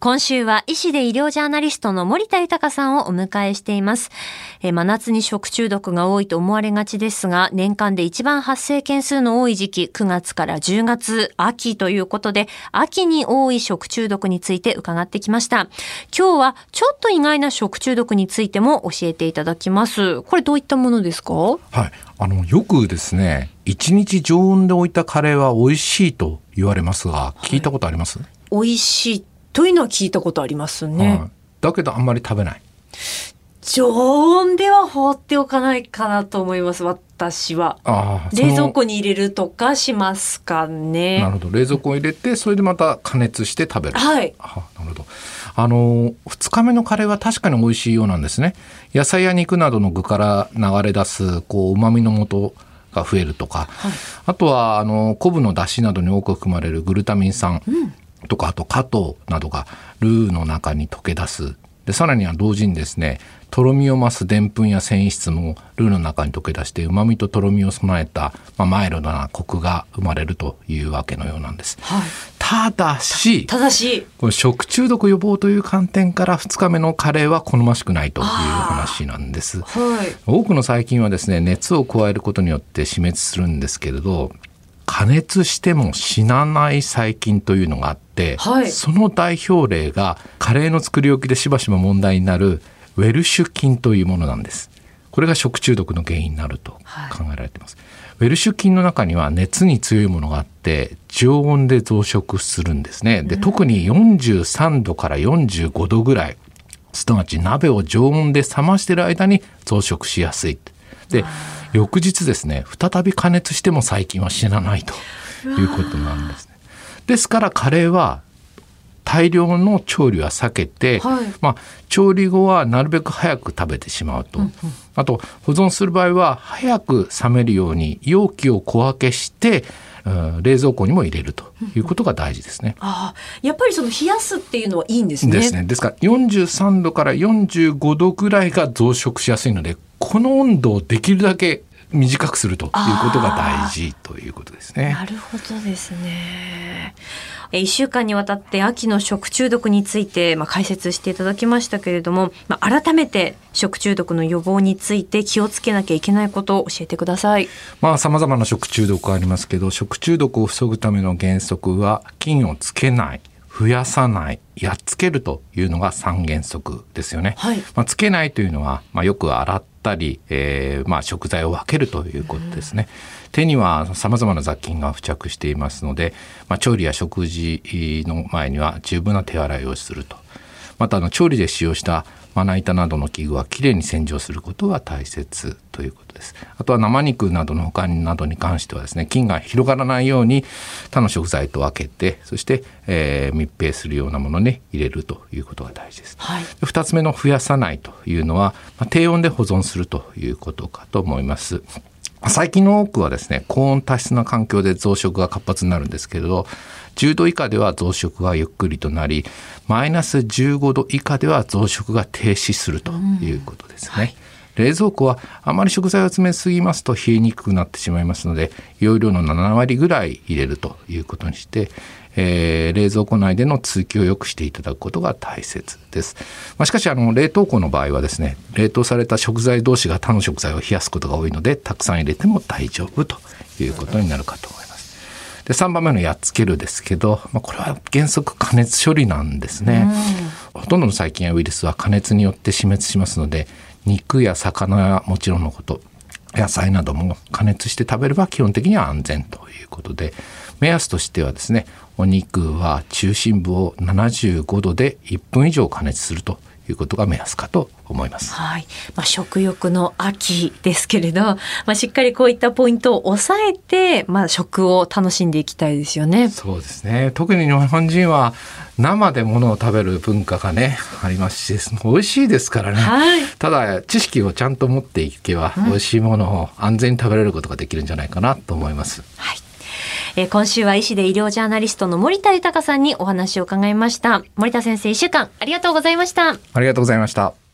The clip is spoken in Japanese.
今週は医師で医療ジャーナリストの森田豊さんをお迎えしています。え真夏に食中毒が多いと思われがちですが、年間で一番発生件数の多い時期、9月から10月、秋ということで、秋に多い食中毒について伺ってきました。今日はちょっと意外な食中毒についても教えていただきます。これどういったものですか？はい。あの、よくですね、1日常温で置いたカレーは美味しいと言われますが、聞いたことあります、はい、美味しいというのは聞いたことありますね。はい、だけどあんまり食べない。常温では放っておかないかなと思います。私は。冷蔵庫に入れるとかしますかね。なるほど。冷蔵庫に入れて、それでまた加熱して食べる。はい。あなるほど。あの、二日目のカレーは確かに美味しいようなんですね。野菜や肉などの具から流れ出す、こう、旨味の素が増えるとか、はい、あとは、あの、昆布の出汁などに多く含まれるグルタミン酸。うんとかあと加糖などがルーの中に溶け出す。でさらには同時にですねとろみを増すでんぷんや繊維質もルーの中に溶け出してうまみととろみを備えた、まあ、マイルドなコクが生まれるというわけのようなんです。はい、ただしただし。この食中毒予防という観点から2日目のカレーは好ましくないという話なんです。はい、多くの細菌はですね熱を加えることによって死滅するんですけれど加熱しても死なない細菌というのがあって、はい、その代表例がカレーの作り置きでしばしば問題になるウェルシュ菌というものなんです。これが食中毒の原因になると考えられています。はい、ウェルシュ菌の中には熱に強いものがあって常温で増殖するんですね。で、特に43度から45度ぐらい、すなわち鍋を常温で冷ましている間に増殖しやすい。で、翌日ですね再び加熱しても細菌は死なないと。いうことなんですね。ですからカレーは大量の調理は避けて、はい、まあ、調理後はなるべく早く食べてしまうと、うんうん、あと保存する場合は早く冷めるように容器を小分けして冷蔵庫にも入れるということが大事ですね。ああ、やっぱりその冷やすっていうのはいいんですね。ですね。ですから43度から45度ぐらいが増殖しやすいので、この温度をできるだけ短くするということが大事ということですね。なるほどですね。一週間にわたって秋の食中毒について、まあ、解説していただきましたけれども、まあ、改めて食中毒の予防について気をつけなきゃいけないことを教えてください。まあ、様々な食中毒がありますけど、食中毒を防ぐための原則は、菌をつけない。増やさない、やっつけるというのが三原則ですよね。はい、まあ、つけないというのは、まあ、よく洗ったり、えー、まあ、食材を分けるということですね。手には様々な雑菌が付着していますので、まあ、調理や食事の前には十分な手洗いをすると。またあの調理で使用したまな板などの器具はきれいに洗浄することが大切ということです。あとは生肉などの他などに関してはですね、菌が広がらないように他の食材と分けて、そして、えー、密閉するようなものに入れるということが大事です。はい、2つ目の増やさないというのは、まあ、低温で保存するということかと思います。最近の多くはですね、高温多湿な環境で増殖が活発になるんですけれど、10度以下では増殖がゆっくりとなり、マイナス15度以下では増殖が停止するということですね。うんはい冷蔵庫はあまり食材を詰めすぎますと冷えにくくなってしまいますので容量の7割ぐらい入れるということにして、えー、冷蔵庫内での通気を良くしていただくことが大切です。まあ、しかしあの冷凍庫の場合はですね冷凍された食材同士が他の食材を冷やすことが多いのでたくさん入れても大丈夫ということになるかと思います。で3番目のやっつけるですけど、まあ、これは原則加熱処理なんですね。ほとんどの細菌やウイルスは加熱によって死滅しますので肉や魚はもちろんのこと野菜なども加熱して食べれば基本的には安全ということで目安としてはですねお肉は中心部を75度で1分以上加熱するということが目安かと思います。はい。まあ、食欲の秋ですけれど、まあ、しっかりこういったポイントを抑えて、まあ、食を楽しんでいきたいですよね。そうですね。特に日本人は生で物を食べる文化がね、ありますし、美味しいですからね。はい、ただ、知識をちゃんと持っていけば、美味しいものを安全に食べれることができるんじゃないかなと思います。はい。えー、今週は医師で医療ジャーナリストの森田豊さんにお話を伺いました。森田先生、一週間ありがとうございました。ありがとうございました。